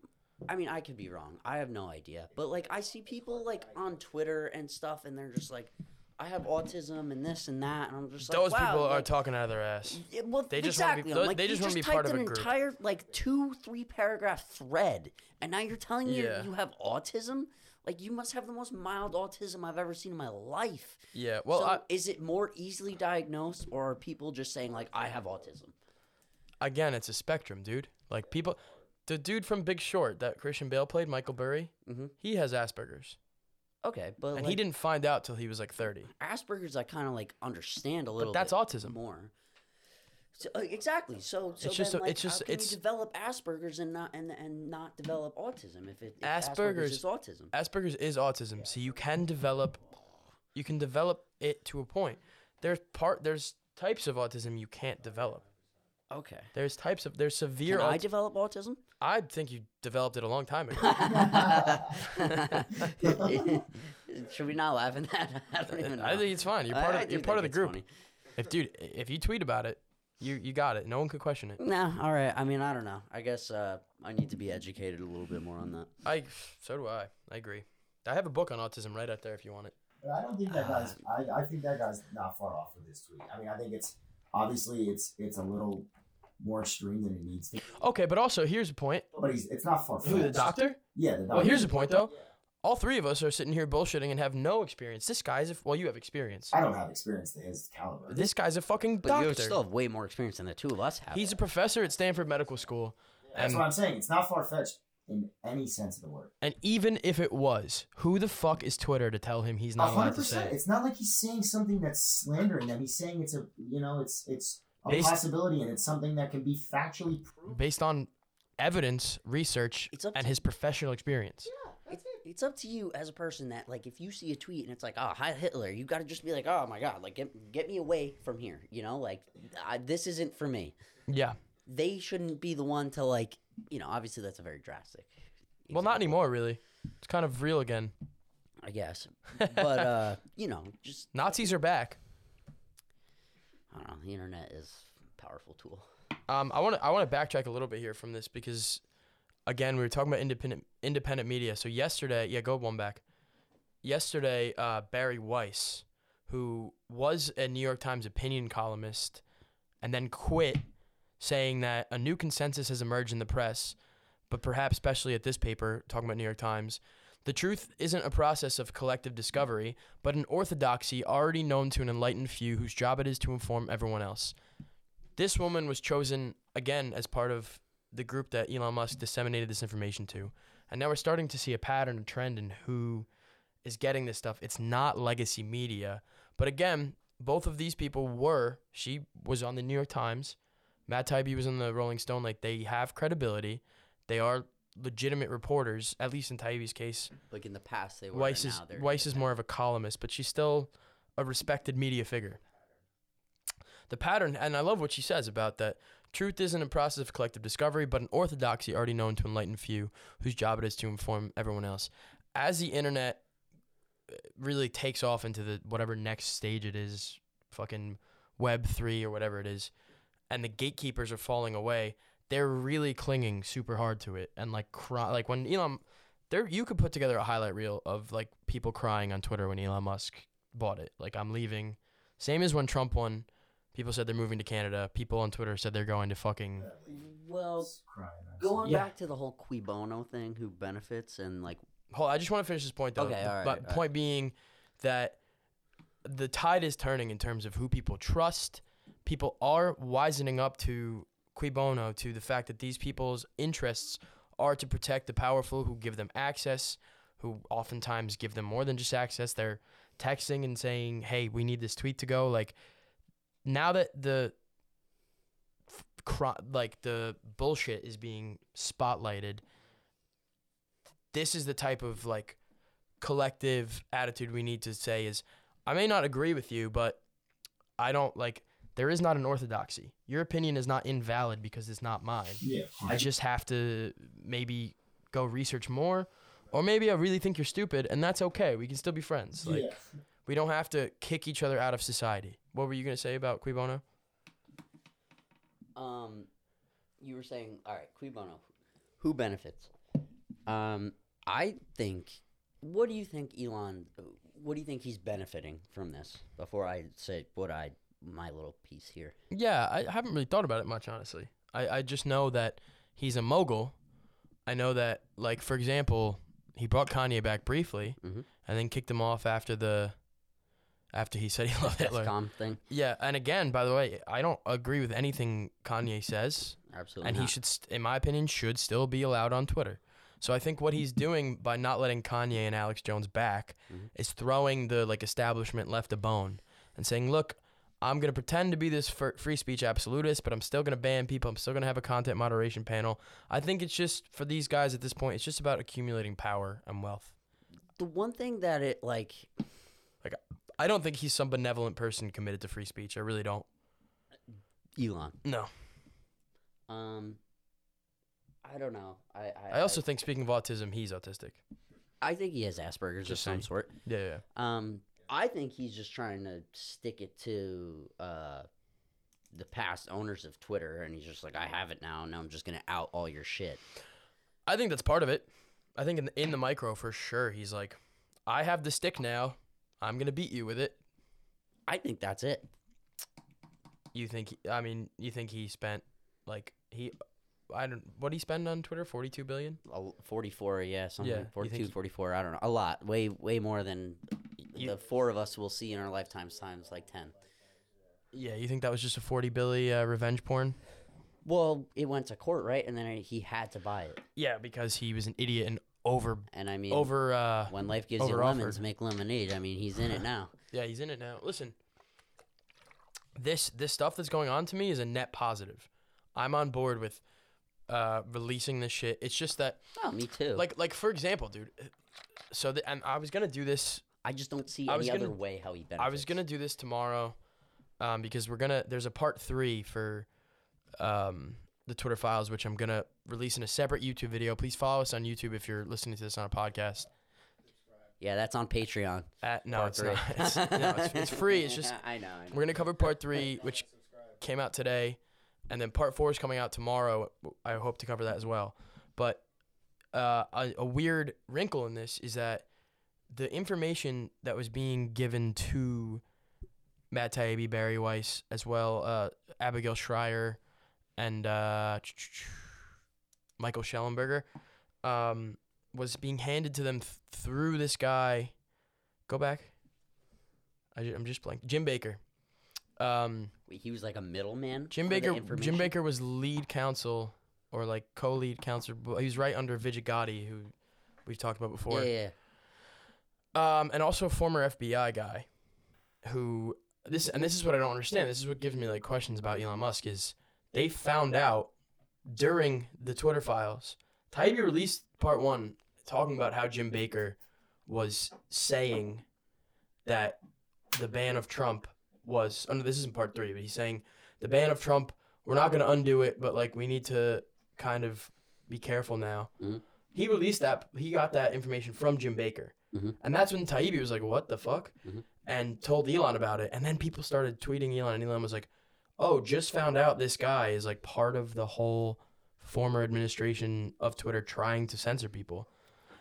I mean, I could be wrong. I have no idea. But like, I see people like on Twitter and stuff, and they're just like, I have autism and this and that, and I'm just like, those wow, people are like, talking out of their ass. Yeah, well, They just wanna be- exactly. I'm those- like, they you just wanna be typed part of an a group. entire like two, three paragraph thread, and now you're telling me Yeah. you have autism. Like you must have the most mild autism I've ever seen in my life. Yeah. Well, so I, is it more easily diagnosed, or are people just saying like I have autism? again, it's a spectrum, dude. Like people, the dude from Big Short that Christian Bale played, Michael Burry, Mhm. he has Asperger's, Okay, but and like, he didn't find out till he was like 30. Asperger's. I kind of like understand a little. But that's autism. more. So, uh, exactly. So, so It's just then, like, it's just- how can it's- you develop Asperger's and not and and not develop autism if it if Asperger's- Asperger's is autism. Asperger's is autism, so you can develop, you can develop it to a point. There's part, there's types of autism you can't develop. Okay. There's types of there's severe. Can I aut- develop autism? I think you developed it a long time ago. Should we not laugh at that? I don't even know. I think it's fine. You're I- part I of do you're part of the group. funny. If dude, if you tweet about it, You you got it. No one could question it. Nah, all right. I mean, I don't know. I guess uh, I need to be educated a little bit more on that. I so do I. I agree. I have a book on autism right out there if you want it. But I don't think that guy's. I, I think that guy's not far off with this tweet. I mean, I think it's obviously it's it's a little more extreme than it needs to. be, Okay, but also here's a point. But he's it's not far. Who the doctor? Yeah, the doctor. Well, here's the point though. All three of us are sitting here bullshitting and have no experience. This guy's a, well, you have experience. I don't have experience to his caliber. This guy's a fucking But doctor. you still have way more experience than the two of us have. He's a professor at Stanford Medical School, That's and what I'm saying. It's not far fetched in any sense of the word. and even if it was, who the fuck is Twitter to tell him he's not allowed hundred to say percent. it? It's not like he's saying something that's slandering them. He's saying it's a you know it's it's a Based- possibility and it's something that can be factually proven. based on evidence, research, It's up and to- his professional experience. It's, it's up to you as a person that like if you see a tweet and it's like oh hi Hitler you got to just be like oh my god like get get me away from here you know like I, this isn't for me Yeah. they shouldn't be the one to like you know obviously that's a very drastic Well, not anymore, really. It's kind of real again. I guess but uh you know just Nazis are back. I don't know the internet is a powerful tool Um, I want to I want to backtrack a little bit here from this because, again, we were talking about independent independent media. So yesterday, yeah, go one back. Yesterday, uh, Bari Weiss, who was a New York Times opinion columnist, and then quit, saying that a new consensus has emerged in the press, but perhaps especially at this paper talking about New York Times. The truth isn't a process of collective discovery, but an orthodoxy already known to an enlightened few whose job it is to inform everyone else. This woman was chosen again as part of the group that Elon Musk disseminated this information to. And now we're starting to see a pattern, a trend in who is getting this stuff. It's not legacy media. But again, both of these people were, she was on the New York Times, Matt Taibbi was on the Rolling Stone. Like, they have credibility. They are legitimate reporters, at least in Taibbi's case. like in the past they were Weiss is, Weiss is more of a columnist, but she's still a respected media figure. The pattern, and I love what she says about that. Truth isn't a process of collective discovery, but an orthodoxy already known to enlightened few, whose job it is to inform everyone else. As the internet uh, really takes off into the whatever next stage it is, fucking Web three or whatever it is, and the gatekeepers are falling away, they're really clinging super hard to it, and like cry, like when Elon, there you could put together a highlight reel of like people crying on Twitter when Elon Musk bought it. Like I'm leaving. Same as when Trump won. People said they're moving to Canada. People on Twitter said they're going to fucking. well It's crying. I've going Yeah. back to the whole cui bono thing who benefits and like Hold. I just want to finish this point though. Okay, all right, but all right. point being that the tide is turning in terms of who people trust. People are wisening up to cui bono to the fact that these people's interests are to protect the powerful who give them access, who oftentimes give them more than just access. They're texting and saying, "Hey, we need this tweet to go." Like now that the like the bullshit is being spotlighted, this is the type of like collective attitude we need to say is I may not agree with you, but I don't like there is not an orthodoxy. Your opinion is not invalid because it's not mine. Yeah. I just have to maybe go research more or maybe I really think you're stupid and that's okay. We can still be friends. Like yeah. we don't have to kick each other out of society. What were you going to say about Cui Bono? Um, you were saying, all right, cui bono, who benefits? Um, I think. What do you think, Elon? What do you think he's benefiting from this? Before I say what I my little piece here. Yeah, I haven't really thought about it much, honestly. I, I just know that he's a mogul. I know that, like, for example, he brought Kanye back briefly Mhm. and then kicked him off after the after he said he loved Hitler. Thing. Yeah, and again, by the way, I don't agree with anything Kanye says, Absolutely. and he should, st- in my opinion, should still be allowed on Twitter. So I think what he's doing by not letting Kanye and Alex Jones back Mhm. is throwing the like establishment left a bone and saying, "Look, I'm gonna pretend to be this free speech absolutist, but I'm still gonna ban people. I'm still gonna have a content moderation panel." I think it's just for these guys at this point, it's just about accumulating power and wealth. the one thing that it like I don't think he's some benevolent person committed to free speech. I really don't. Elon. No. Um, I don't know. I I, I also think, speaking of autism, he's autistic. I think he has Asperger's Just of some saying. sort. Yeah, yeah. Um, I think he's just trying to stick it to uh, the past owners of Twitter, and he's just like, I have it now. Now I'm just gonna out all your shit. I think that's part of it. I think in the, in the micro for sure, he's like, I have the stick now. I'm gonna beat you with it. I think that's it. You think? He, I mean, you think he spent like he? I don't. What he spend on Twitter? Forty-two billion. A- 44, yeah, something. Yeah, like 42, think- 44. I don't know. A lot. Way, way more than You- the four of us will see in our lifetimes times like 10. Yeah, you think that was just a forty billy uh, revenge porn? Well, it went to court, right? And then he had to buy it. Yeah, because he was an idiot and over And I mean, over. uh when life gives you lemons, make lemonade. I mean, he's in it now. Yeah, he's in it now. Listen, this this stuff that's going on to me is a net positive. I'm on board with uh releasing this shit. It's just that Oh, me too. like like for example, dude. So the, and I was gonna do this. I just don't see I any other gonna- way how he benefits. I was gonna do this tomorrow, um, because we're gonna. There's a part three for, um, the Twitter files, which I'm gonna release in a separate YouTube video. Please follow us on YouTube if you're listening to this on a podcast. Yeah, that's on Patreon. At, no, it's not. It's, no, it's, it's free. It's just I know. I know. We're gonna cover part three, which came out today, and then part four is coming out tomorrow. I hope to cover that as well. But uh, a, a weird wrinkle in this is that the information that was being given to Matt Taibbi, Bari Weiss, as well, uh, Abigail Shrier, and uh, Michael Shellenberger, um, was being handed to them th- through this guy. Go back. I, am just blank. Jim Baker. Um, Wait, He was like a middleman. Jim Baker. Jim? Baker was lead counsel or like co-lead counsel. He was right under Vijaya Gadde, who we've talked about before. Yeah, yeah. Um, and also a former FBI guy, who this and this is what I don't understand. This is what gives me like questions about Elon Musk is they found out during the Twitter files. Taibbi released part one talking about how Jim Baker was saying that the ban of Trump was. Oh no, this isn't part three, but he's saying the ban of Trump. We're not going to undo it, but like we need to kind of be careful now. Mhm. He released that. He got that information from Jim Baker. Mhm. And that's when Taibbi was like, "What the fuck?" Mhm. and told Elon about it. And then people started tweeting Elon, and Elon was like, "Oh, just found out this guy is like part of the whole former administration of Twitter trying to censor people."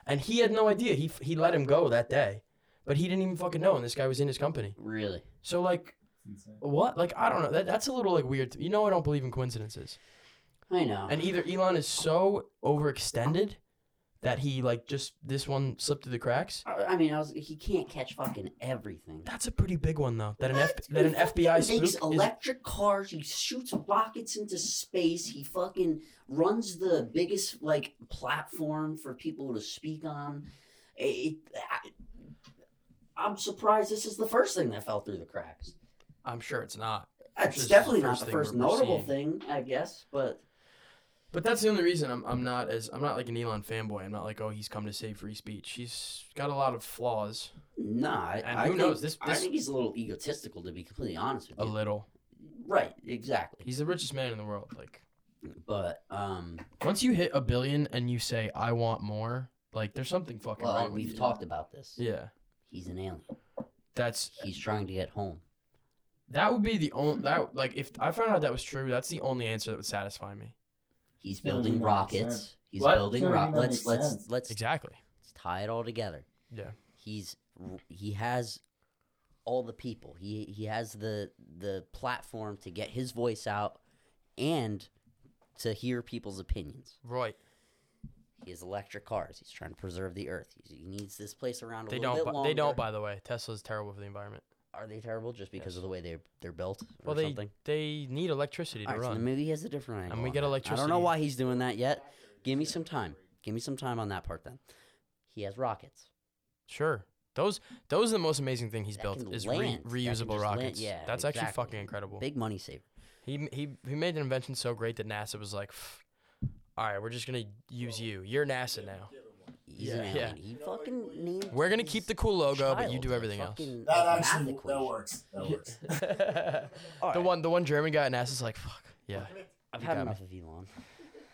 And he had no idea. He he let him go that day, but he didn't even fucking know. And this guy was in his company. Really? So like, what? Like I don't know. That that's a little like weird. You know, I don't believe in coincidences. I know. And either Elon is so overextended that he like just this one slipped through the cracks. I mean, I was, he can't catch fucking everything. That's a pretty big one though. That an F, that an FBI spook makes is electric cars. He shoots rockets into space. He fucking runs the biggest like platform for people to speak on. It, I, I'm surprised this is the first thing that fell through the cracks. I'm sure it's not. It's is definitely not the first notable seeing. thing, I guess. But But that's the only reason I'm I'm not as I'm not like an Elon fanboy. I'm not like oh he's come to save free speech. He's got a lot of flaws, nah, And I who think, knows, this- I think he's a little egotistical, to be completely honest with a little. Right, exactly. He's the richest man in the world. Like But um, once you hit a billion and you say I want more, like there's something fucking well, wrong with we've you. talked about this. Yeah, He's an alien. that's He's trying to get home. that would be the only that like if I found out that was true, that's the only answer that would satisfy me. He's Doesn't building make rockets. sense. He's What? building Doesn't rockets. even Let's make let's sense. let's Exactly. let's tie it all together. Yeah. He's he has all the people. He he has the the platform to get his voice out and to hear people's opinions. Right. He has electric cars. He's trying to preserve the earth. He's, he needs this place around a They little don't. bit bu- longer. They don't. By the way, Tesla's terrible for the environment. Are they terrible just because Yes. of the way they they're built or Well, they something? they need electricity to All right, so run. maybe he has a different angle. we on get that. I don't electricity. know why he's doing that yet. Give me some time. Give me some time on that part then. He has rockets. Sure. Those those are the most amazing thing he's That built can is land. re- That can reusable land- rockets. yeah, That's actually exactly. fucking incredible. Big money saver. He he he made an invention so great that NASA was like, "Pff, "All right, we're just gonna use you. You're NASA now. He's Yeah, an yeah. He fucking named We're gonna his keep the cool logo, but you do everything else." That actually that works. That works. the one the one German guy at NASA's like, "Fuck yeah, I've had got enough of Elon.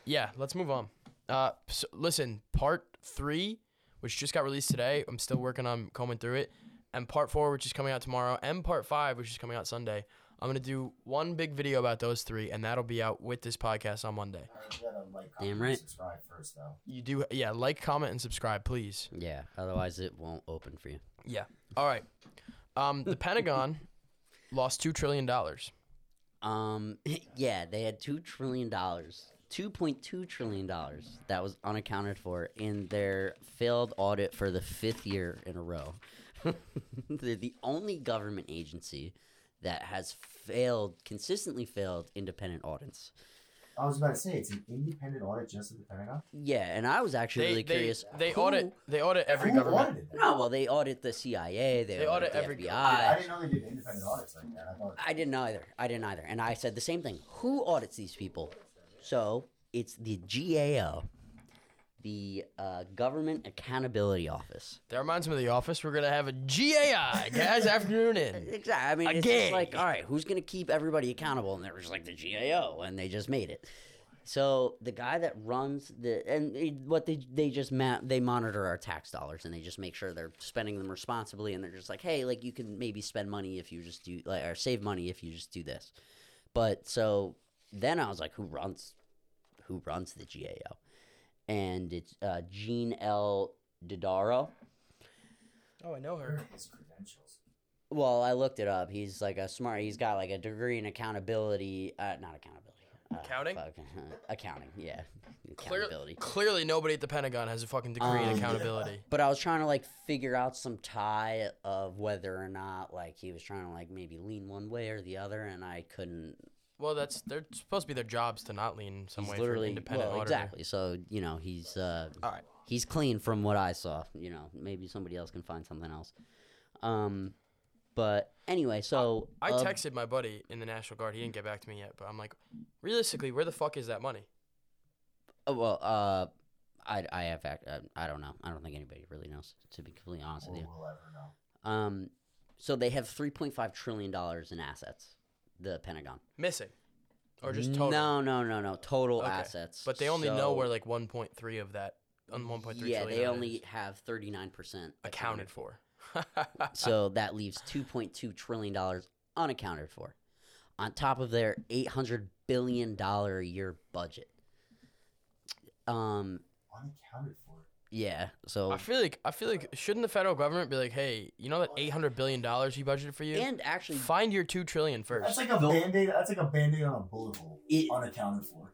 yeah." Let's move on. Uh, so listen, part three, which just got released today. I'm still working on combing through it, and part four, which is coming out tomorrow, and part five, which is coming out Sunday. I'm gonna do one big video about those three, and that'll be out with this podcast on Monday. Alright, you gotta like, Damn comment, right. subscribe first though. You do, yeah. Like, comment, and subscribe, please. Yeah, otherwise it won't open for you. Yeah. All right. Um, the Pentagon lost two trillion dollars. Um, yeah, they had two trillion dollars, two point two trillion dollars that was unaccounted for in their failed audit for the fifth year in a row. They're the only government agency that has failed, consistently failed independent audits. I was about to say it's an independent audit just at the Pentagon. Yeah, and I was actually They really they, curious. they who- audit they audit every government. No, well, they audit the CIA. They, They audit, audit the every- FBI. I, I didn't know they did independent audits like that. I thought I didn't either. I didn't either. And I said the same thing. Who audits these people? So it's the GAO, the uh, Government Accountability Office. That reminds me of the office. We're gonna have a GAI guys afternoon in. Exactly. I mean, it's Again. just like, all right, who's going to keep everybody accountable? And they were just like the GAO, and they just made it. So the guy that runs the and it- what they they just ma- they monitor our tax dollars and they just make sure they're spending them responsibly and they're just like hey like you can maybe spend money if you just do like or save money if you just do this, but so then I was like who runs who runs the GAO, and it's uh, Gene L. Dodaro. Oh, I know her. his credentials? Well, I looked it up. He's like a smart. He's got like a degree in accountability. Uh, not accountability. Uh, Accounting? fuck, accounting. Yeah. Clear, Accountability. clearly, nobody at the Pentagon has a fucking degree in Um, accountability. But I was trying to like figure out some tie of whether or not like he was trying to like maybe lean one way or the other, and I couldn't. Well, that's they're supposed to be their jobs to not lean some he's way for an literally independent well, auditor. exactly. So you know he's uh All right. he's clean from what I saw. You know maybe somebody else can find something else. Um, but anyway, so I uh, texted my buddy in the National Guard. He didn't get back to me yet, but I'm like, realistically, where the fuck is that money? Oh, well, uh, I, I have fact, uh, I don't know. I don't think anybody really knows. To be completely honest Or with you. we'll ever know. Um, so they have three point five trillion dollars in assets. The Pentagon. Missing, or just total? No, no, no, no. Total Okay. assets. But they only know where like 1.3 of that, on 1.3 Yeah, trillion they only is have thirty nine percent accounted for. So that leaves two point two trillion dollars unaccounted for, on top of their eight hundred billion dollar a year budget. Um. Unaccounted for. Yeah. So I feel like I feel like shouldn't the federal government be like, hey, you know that 800 billion dollars you budgeted for you? and actually Find your two trillion first. That's like a The- band-aid. That's like a band-aid on a bullet hole. It- unaccounted for.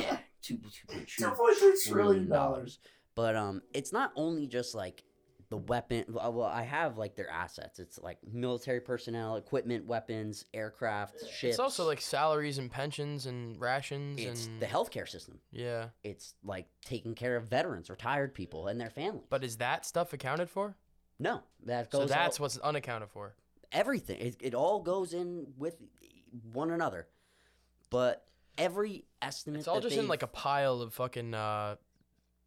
yeah, two two point two Two point three trillion trillion dollars. dollars. But um, it's not only just like the weapon. Well, I have like their assets. It's like military personnel, equipment, weapons, aircraft, ships. It's also like salaries and pensions and rations it's and the healthcare system. yeah. It's like taking care of veterans, retired people, and their families. But is that stuff accounted for? no, that goes. So that's what's unaccounted for. everything. It, it all goes in with one another. But every estimate. It's all just in like a pile of fucking uh,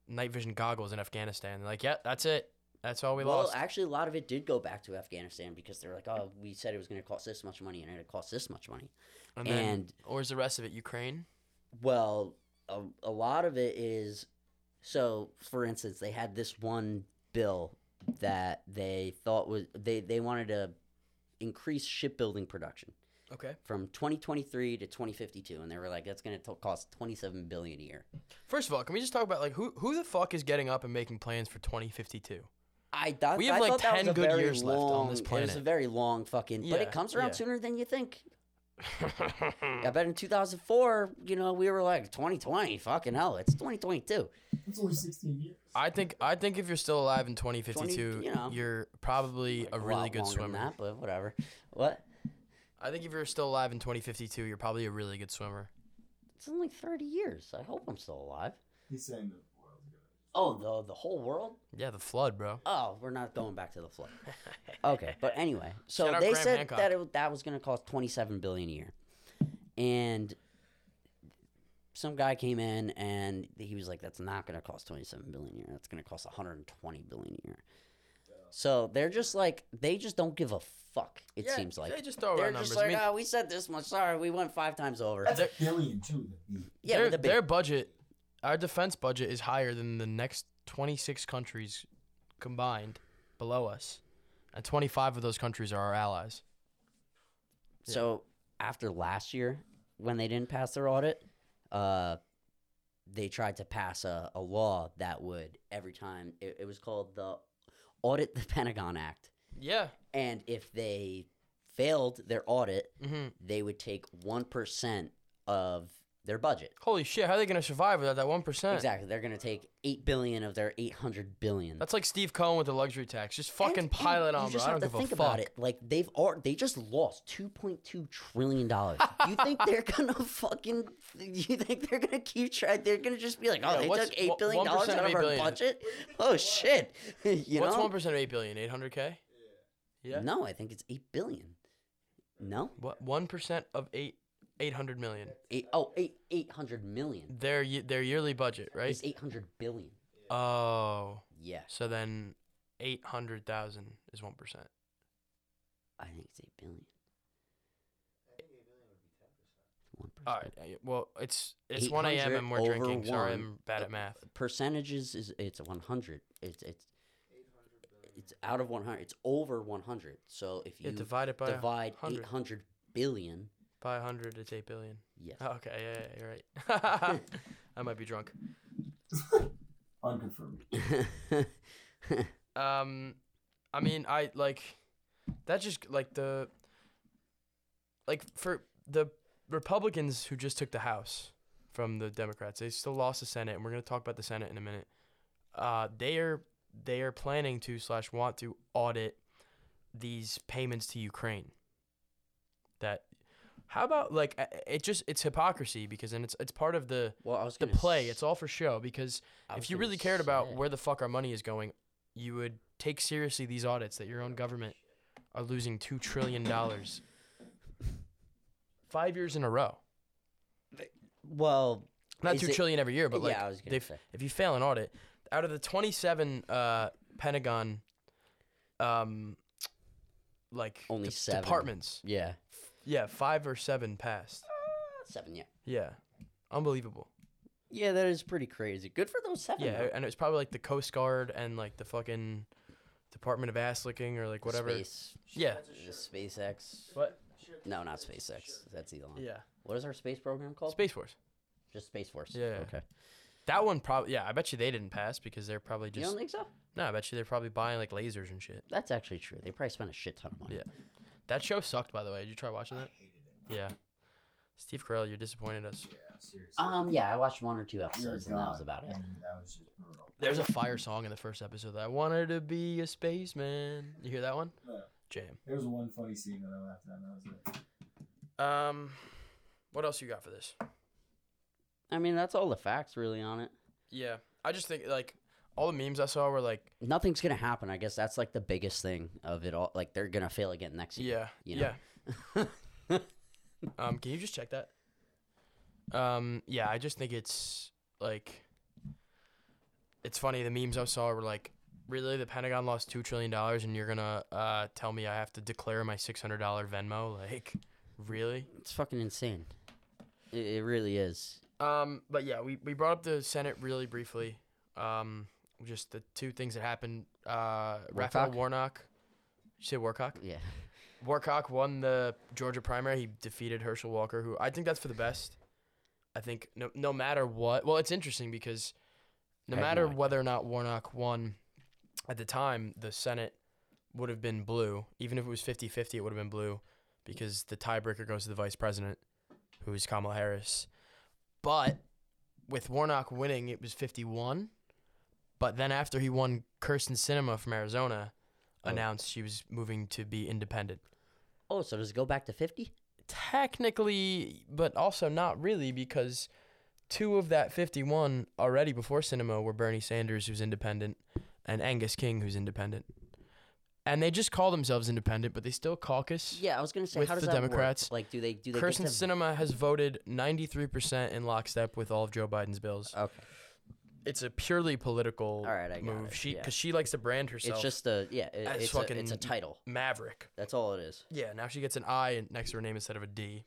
night vision goggles in Afghanistan. Like, yeah, that's it. That's all we well, lost. actually, a lot of it did go back to Afghanistan because they're like, oh, we said it was going to cost this much money, and it cost this much money. And then, and where's the rest of it? Ukraine. Well, a, a lot of it is so. For instance, they had this one bill that they thought was they they wanted to increase shipbuilding production Okay. from 2023 to 2052, and they were like, that's going to cost 27 billion a year. First of all, can we just talk about like who who the fuck is getting up and making plans for 2052? I thought We have, I like, thought that was 10 a good very years left on this long- It was a very long fucking, but it comes around yeah. sooner than you think. I bet in 2004, you know, we were like 2020, fucking hell, it's 2022. It's only sixteen years. I think I think if you're still alive in 2052, 20, you know. you're probably Like, a really lot good longer than swimmer. That, but whatever. What? I think if you're still alive in 2052, you're probably a really good swimmer. It's only 30 years. I hope I'm still alive. He's saying the world's gonna. Oh, the the whole world? Yeah, the flood, bro. Oh, we're not going back to the flood. Okay, but anyway, so Shout out they Graham said Hancock. that it, that was going to cost 27 billion a year, and some guy came in and he was like, "That's not going to cost 27 billion a year. That's going to cost 120 billion a year." So they're just like they just don't give a fuck. It Yeah, seems like they just throw they're around just numbers. like, I mean, "Oh, we said this much. Sorry, we went five times over." That's a billion too. Yeah, their, with a big, their budget, our defense budget is higher than the next 26 countries combined below us, and 25 of those countries are our allies. So after last year when they didn't pass their audit, uh, they tried to pass a, a law that would every time it, it was called the Audit the Pentagon Act, Yeah. and if they failed their audit, hmm they would take one percent of their budget. Holy shit! How are they gonna survive without that one percent? Exactly, they're gonna take eight billion of their eight hundred billion. That's like Steve Cohen with the luxury tax. Just fucking And- pile and it you on, bro. just I have don't to give think a fuck. about it. Like they've al- they just lost two point two trillion dollars. you think they're gonna fucking? You think they're gonna keep track? They're gonna just be like, oh, Yeah, they took eight billion dollars out of of our 8 billion? budget. Oh shit! you What's know? one percent of eight billion? Eight hundred k. Yeah. No, I think it's eight billion. No, What? One percent of eight eight hundred million. eight oh eight eight hundred million. Their ye- their yearly budget, right? It's eight hundred billion. Oh, Yeah, so then eight hundred thousand is one percent. I think it's eight billion. One All percent. right. uh, Well, it's it's one a.m. 800 and we're over drinking. Sorry, one. I'm bad at math. Percentages is it's one hundred. It's it's it's out of one hundred. It's over one hundred. So if you Yeah, divide it by divide eight hundred billion, by a hundred, it's eight billion. yes. Oh, okay, yeah, yeah, you're right. I might be drunk. Unconfirmed. Um, I mean, I like that. Just like the like for the Republicans who just took the House from the Democrats, they still lost the Senate, and we're gonna talk about the Senate in a minute. Uh, they are they are planning to slash want to audit these payments to Ukraine. That how about like it just it's hypocrisy because then it's it's part of the well, I was the play. s- It's all for show because if you really cared about where the fuck our money is going, you would take seriously these audits that your own government are losing two trillion dollars. Five years in a row. well, Not two it- trillion every year, but like yeah, I was gonna say. if you fail an audit, out of the twenty-seven uh, Pentagon, um, like Only de- seven. departments, Yeah, yeah, five or seven passed. Uh, seven. Yeah, Yeah, unbelievable. yeah, that is pretty crazy. Good for those seven. Yeah, though. and it was probably like the Coast Guard and like the fucking Department of Ass Licking or like whatever. Space. Yeah. SpaceX. What? No, not SpaceX. That's Elon. Yeah. What is our space program called? Space Force. Just Space Force. Yeah. Okay. That one probably. Yeah, I bet you they didn't pass because they're probably just. You don't think so? No, I bet you they're probably buying like lasers and shit. That's actually true. They probably spent a shit ton of money. Yeah. That show sucked, by the way. Did you try watching that? Yeah. Steve Carell, you disappointed us. Yeah, seriously. Um. Yeah, I watched one or two episodes, and that was about it. That was just brutal. There's a fire song in the first episode that I wanted to be a spaceman. You hear that one? Yeah. Jam. There was one funny scene that I laughed at, and that was it. Um, what else you got for this? I mean, that's all the facts really on it. Yeah, I just think like all the memes I saw were like, Nothing's gonna happen. I guess that's like the biggest thing of it all. Like they're gonna fail again next year. yeah, you know? yeah. Um, can you just check that? Um, yeah, I just think it's like, it's funny. The memes I saw were like, really, the Pentagon lost two trillion dollars, and you're gonna uh tell me I have to declare my six hundred dollar Venmo? Like, really? It's fucking insane. It, it really is. Um, but yeah, we, we brought up the Senate really briefly. Um, just the two things that happened. Uh, Raphael Warnock? You say Warcock? Yeah. Warcock won the Georgia primary. He defeated Herschel Walker, who I think that's for the best. I think no no matter what. Well, it's interesting because no I matter whether or not Warnock won at the time, the Senate would have been blue. Even if it was 50-50, it would have been blue because the tiebreaker goes to the vice president, who is Kamala Harris. But with Warnock winning, it was 51. But then after he won, Kyrsten Sinema from Arizona Oh. announced she was moving to be independent. Oh, so does it go back to fifty? Technically, but also not really because two of that 51 already before Sinema were Bernie Sanders, who's independent, and Angus King, who's independent. And they just call themselves independent, but they still caucus. Yeah, I was gonna say With how does the that Democrats, work? Like, do they do they Kyrsten. Sinema has voted 93% in lockstep with all of Joe Biden's bills. Okay, It's a purely political All right, I got move. it, She yeah. because she likes to brand herself it's just a yeah. It, it's, a, it's a title. Maverick. That's all it is. Yeah, now she gets an I next to her name instead of a D,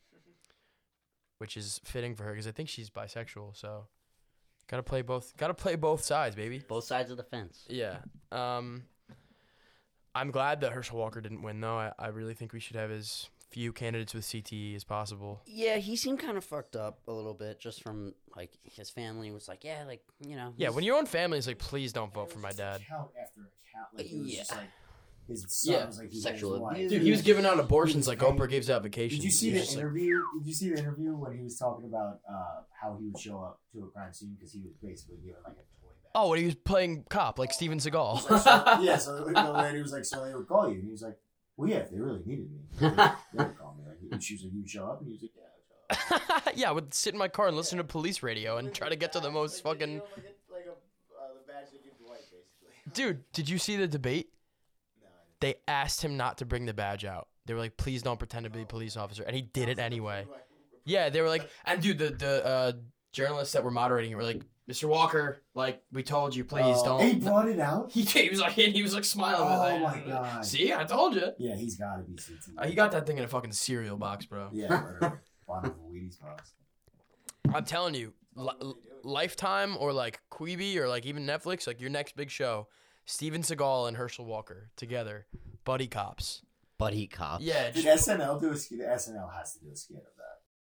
which is fitting for her because I think she's bisexual. So, gotta play both. Gotta play both sides, baby. Both sides of the fence. Yeah. Um, I'm glad that Herschel Walker didn't win though. I, I really think we should have his few candidates with CTE as possible. Yeah, he seemed kind of fucked up a little bit, just from like his family was like, yeah, like you know. Yeah, when your own family is like, please don't vote for my dad. Account after account, like it was just Yeah. like his son Yeah. was like he Sexual was abuse. Dude, he was giving out abortions like Oprah gives out vacations. Did you see the was just like- interview? Did you see the interview when he was talking about uh, how he would show up to a crime scene because he was basically given like a toy bag? oh, when he was playing cop like Steven Seagal. like, so- yeah. So the the lady was like, "So they would call you," and he was like, "Well, yeah, if they really needed me, they would, they would call me." Like, and she was like, "You would show up," and he was like, "Yeah." I'd show up." yeah, I would sit in my car and listen to police radio and try to get to the most Like, you fucking. know, like like a, uh, the badge they give basically. Dude, did you see the debate? No, I didn't. They asked him not to bring the badge out. They were like, please don't pretend to be a police officer, and he did it anyway. Yeah, they were like, and dude, the the uh, journalists that were moderating it were like, Mr. Walker, like we told you, please Oh, don't. He brought it out. He, he was like he was like smiling. Oh it. my God. See, I told you. Yeah, he's got to be CT. Uh, he got that thing in a fucking cereal box, bro. Yeah, whatever. Bottom of a Wheaties box. I'm telling you, li- Lifetime or like Quibi or like even Netflix, like your next big show, Steven Seagal and Herschel Walker together, buddy cops. buddy cop. Yeah, Did just- SNL do a skit? The SNL has to do a skit of that.